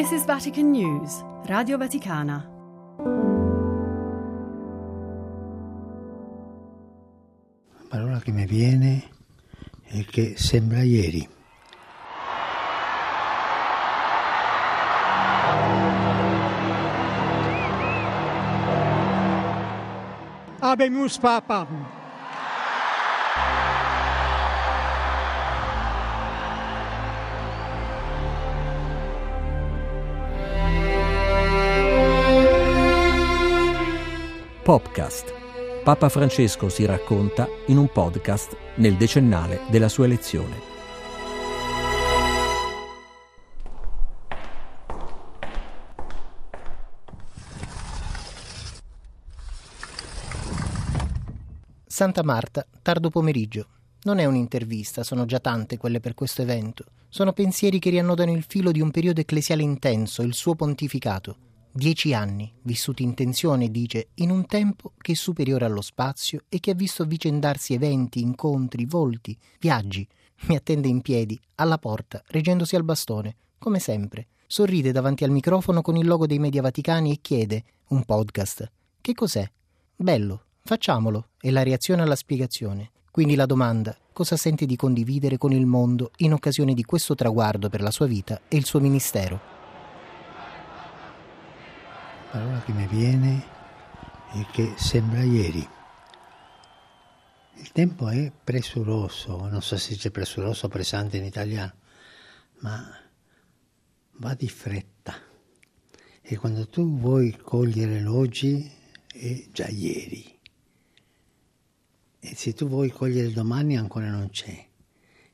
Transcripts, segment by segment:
This is Vatican News, Radio Vaticana. La parola che mi viene è che sembra ieri. Habemus Papam. Popcast. Papa Francesco si racconta in un podcast nel decennale della sua elezione. Santa Marta, tardo pomeriggio. Non è un'intervista, sono già tante quelle per questo evento. Sono pensieri che riannodano il filo di un periodo ecclesiale intenso, il suo pontificato. Dieci anni, vissuti in tensione, dice, in un tempo che è superiore allo spazio e che ha visto avvicendarsi eventi, incontri, volti, viaggi. Mi attende in piedi, alla porta, reggendosi al bastone, come sempre. Sorride davanti al microfono con il logo dei media vaticani e chiede: Un podcast. Che cos'è? Bello, facciamolo. E la reazione alla spiegazione. Quindi la domanda: cosa sente di condividere con il mondo in occasione di questo traguardo per la sua vita e il suo ministero? La parola che mi viene è che sembra ieri. Il tempo è presuroso, non so se c'è presuroso o pressante in italiano, ma va di fretta. E quando tu vuoi cogliere l'oggi è già ieri. E se tu vuoi cogliere domani ancora non c'è.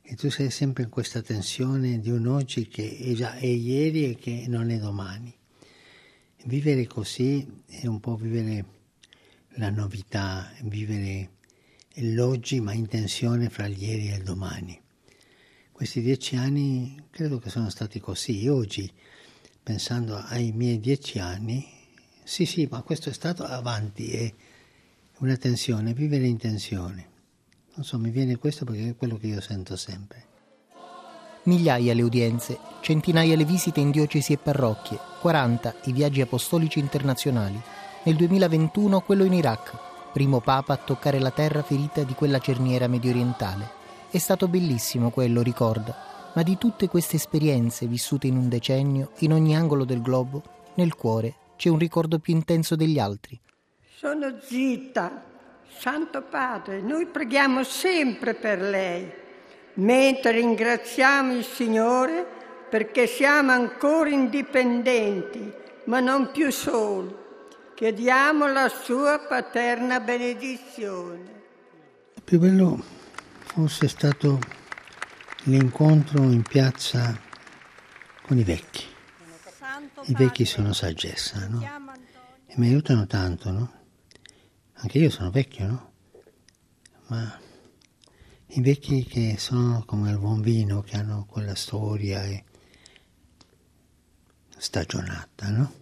E tu sei sempre in questa tensione di un oggi che è già è ieri e che non è domani. Vivere così è un po' vivere la novità, vivere l'oggi ma in tensione fra il ieri e il domani. Questi dieci anni credo che sono stati così. Oggi, pensando ai miei dieci anni, sì sì, ma questo è stato avanti, è una tensione, vivere in tensione. Non so, mi viene questo perché è quello che io sento sempre. Migliaia le udienze, centinaia le visite in diocesi e parrocchie, 40 i viaggi apostolici internazionali. Nel 2021 quello in Iraq, primo papa a toccare la terra ferita di quella cerniera mediorientale. È stato bellissimo quello, ricorda, ma di tutte queste esperienze vissute in un decennio, in ogni angolo del globo, nel cuore c'è un ricordo più intenso degli altri. Sono zitta, Santo Padre, noi preghiamo sempre per lei mentre ringraziamo il Signore perché siamo ancora indipendenti, ma non più soli. Chiediamo la sua paterna benedizione. Il più bello forse è stato l'incontro in piazza con i vecchi. I vecchi sono saggezza, no? E mi aiutano tanto, no? Anche io sono vecchio, no? Ma i vecchi che sono come il buon vino, che hanno quella storia stagionata, no?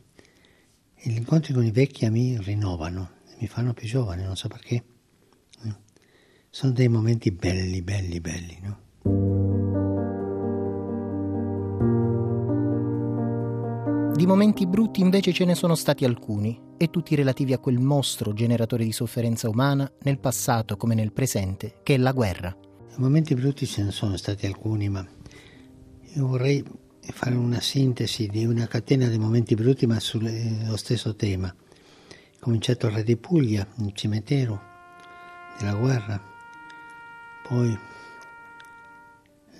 E gli incontri con i vecchi me rinnovano, mi fanno più giovane, non so perché. Sono dei momenti belli, belli, belli, no? Di momenti brutti invece ce ne sono stati alcuni, e tutti relativi a quel mostro generatore di sofferenza umana nel passato come nel presente, che è la guerra. Momenti brutti ce ne sono stati alcuni, ma io vorrei fare una sintesi di una catena di momenti brutti, ma sullo stesso tema. Cominciato a Re di Puglia, nel cimitero della guerra, poi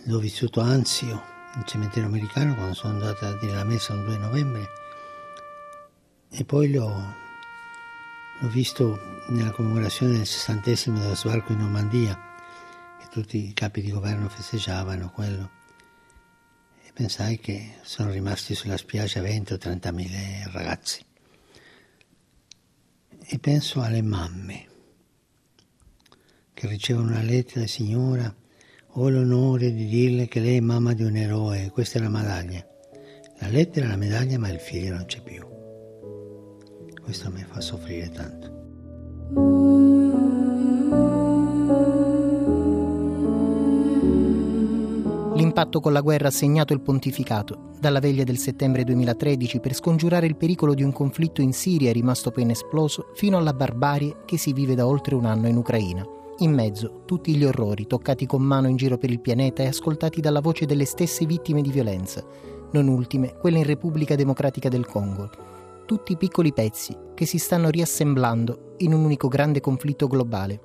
l'ho vissuto Anzio, il cimitero americano quando sono andata a dire la messa il 2 novembre e poi l'ho, l'ho visto nella commemorazione del sessantesimo dello sbarco in Normandia che tutti i capi di governo festeggiavano quello e pensai che sono rimasti sulla spiaggia 20 o 30 mila ragazzi e penso alle mamme che ricevono una lettera signora ho l'onore di dirle che lei è mamma di un eroe, questa è la medaglia. La lettera è la medaglia, ma il figlio non c'è più. Questo mi fa soffrire tanto. L'impatto patto con la guerra ha segnato il pontificato, dalla veglia del settembre 2013 per scongiurare il pericolo di un conflitto in Siria rimasto poi inesploso, fino alla barbarie che si vive da oltre un anno in Ucraina. In mezzo, tutti gli orrori toccati con mano in giro per il pianeta e ascoltati dalla voce delle stesse vittime di violenza, non ultime quelle in Repubblica Democratica del Congo. Tutti piccoli pezzi che si stanno riassemblando in un unico grande conflitto globale.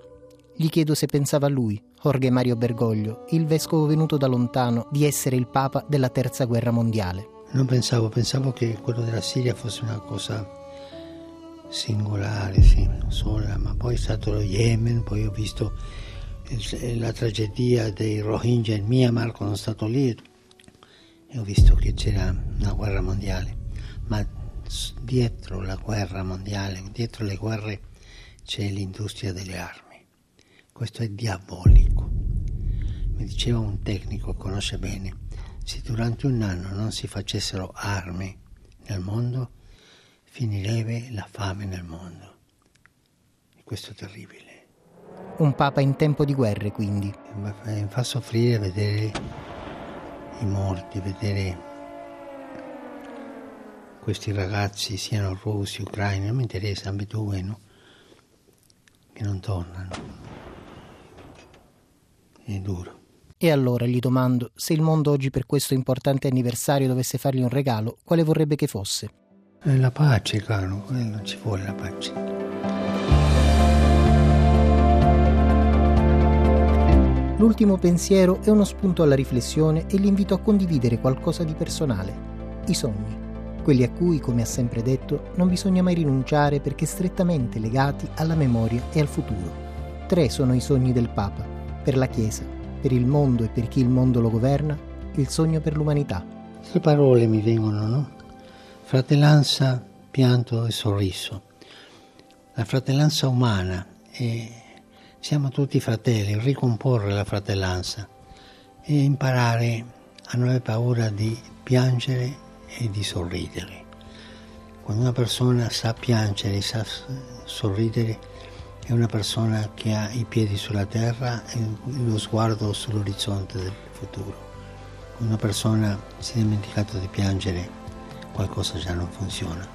Gli chiedo se pensava a lui, Jorge Mario Bergoglio, il vescovo venuto da lontano, di essere il Papa della Terza Guerra Mondiale. Non pensavo, pensavo che quello della Siria fosse una cosa singolare, sì, sola, ma poi è stato lo Yemen, poi ho visto la tragedia dei Rohingya in Myanmar quando sono stato lì e ho visto che c'era una guerra mondiale, ma dietro la guerra mondiale, dietro le guerre c'è l'industria delle armi. Questo è diabolico. Mi diceva un tecnico, conosce bene, se durante un anno non si facessero armi nel mondo, finirebbe la fame nel mondo. E questo è terribile. Un papa in tempo di guerre, quindi. Mi fa soffrire vedere i morti, vedere questi ragazzi, siano russi, ucraini, non mi interessa, ambedue, no? Che non tornano è duro. E allora gli domando se il mondo oggi per questo importante anniversario dovesse fargli un regalo, quale vorrebbe che fosse? È la pace, caro, non ci vuole la pace. L'ultimo pensiero è uno spunto alla riflessione e l'invito a condividere qualcosa di personale, i sogni, quelli a cui, come ha sempre detto, non bisogna mai rinunciare perché strettamente legati alla memoria e al futuro. Tre sono i sogni del Papa per la Chiesa, per il mondo e per chi il mondo lo governa, il sogno per l'umanità. Tre parole mi vengono, no? Fratellanza, pianto e sorriso. La fratellanza umana e siamo tutti fratelli, ricomporre la fratellanza e imparare a non avere paura di piangere e di sorridere. Quando una persona sa piangere sa sorridere, è una persona che ha i piedi sulla terra e lo sguardo sull'orizzonte del futuro. Una persona si è dimenticato di piangere, qualcosa già non funziona.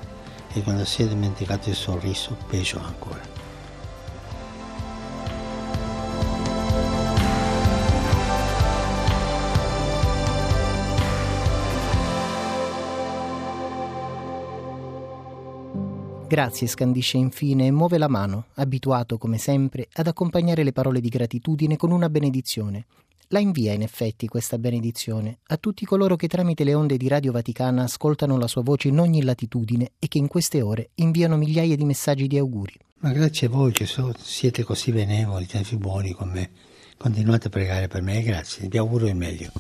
E quando si è dimenticato il sorriso, peggio ancora. Grazie scandisce infine e muove la mano, abituato come sempre ad accompagnare le parole di gratitudine con una benedizione. La invia in effetti questa benedizione a tutti coloro che tramite le onde di Radio Vaticana ascoltano la sua voce in ogni latitudine e che in queste ore inviano migliaia di messaggi di auguri. Ma grazie a voi che so, siete così benevoli, tanti buoni con me. Continuate a pregare per me, grazie, vi auguro il meglio.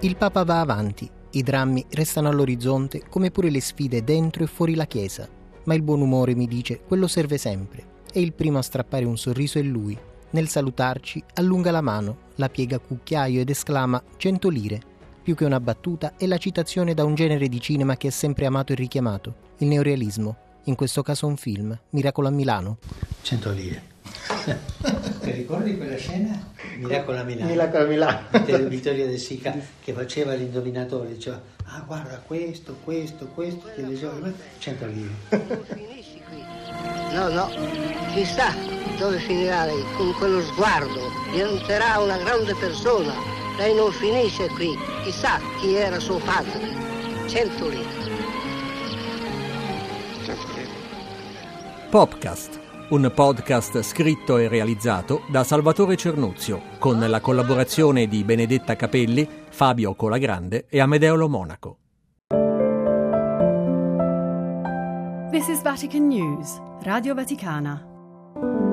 Il Papa va avanti, i drammi restano all'orizzonte come pure le sfide dentro e fuori la chiesa, ma il buon umore mi dice quello serve sempre e il primo a strappare un sorriso è lui. Nel salutarci allunga la mano, la piega a cucchiaio ed esclama 100 lire. Più che una battuta è la citazione da un genere di cinema che ha sempre amato e richiamato, il neorealismo, in questo caso un film, Miracolo a Milano. 100 lire. Ti ricordi quella scena? Miracolo a Milano. Miracolo a Milano. Vittorio De Sica che faceva l'indovinatore, diceva, ah guarda questo, questo, questo, che diceva, 100 lire. Finisci qui. No, no, chissà dove finirà lei, con quello sguardo, diventerà una grande persona. Lei non finisce qui, chissà chi era suo padre. 100 lire. Popcast un podcast scritto e realizzato da Salvatore Cernuzio, con la collaborazione di Benedetta Capelli, Fabio Colagrande e Amedeo Monaco. This is Vatican News, Radio Vaticana.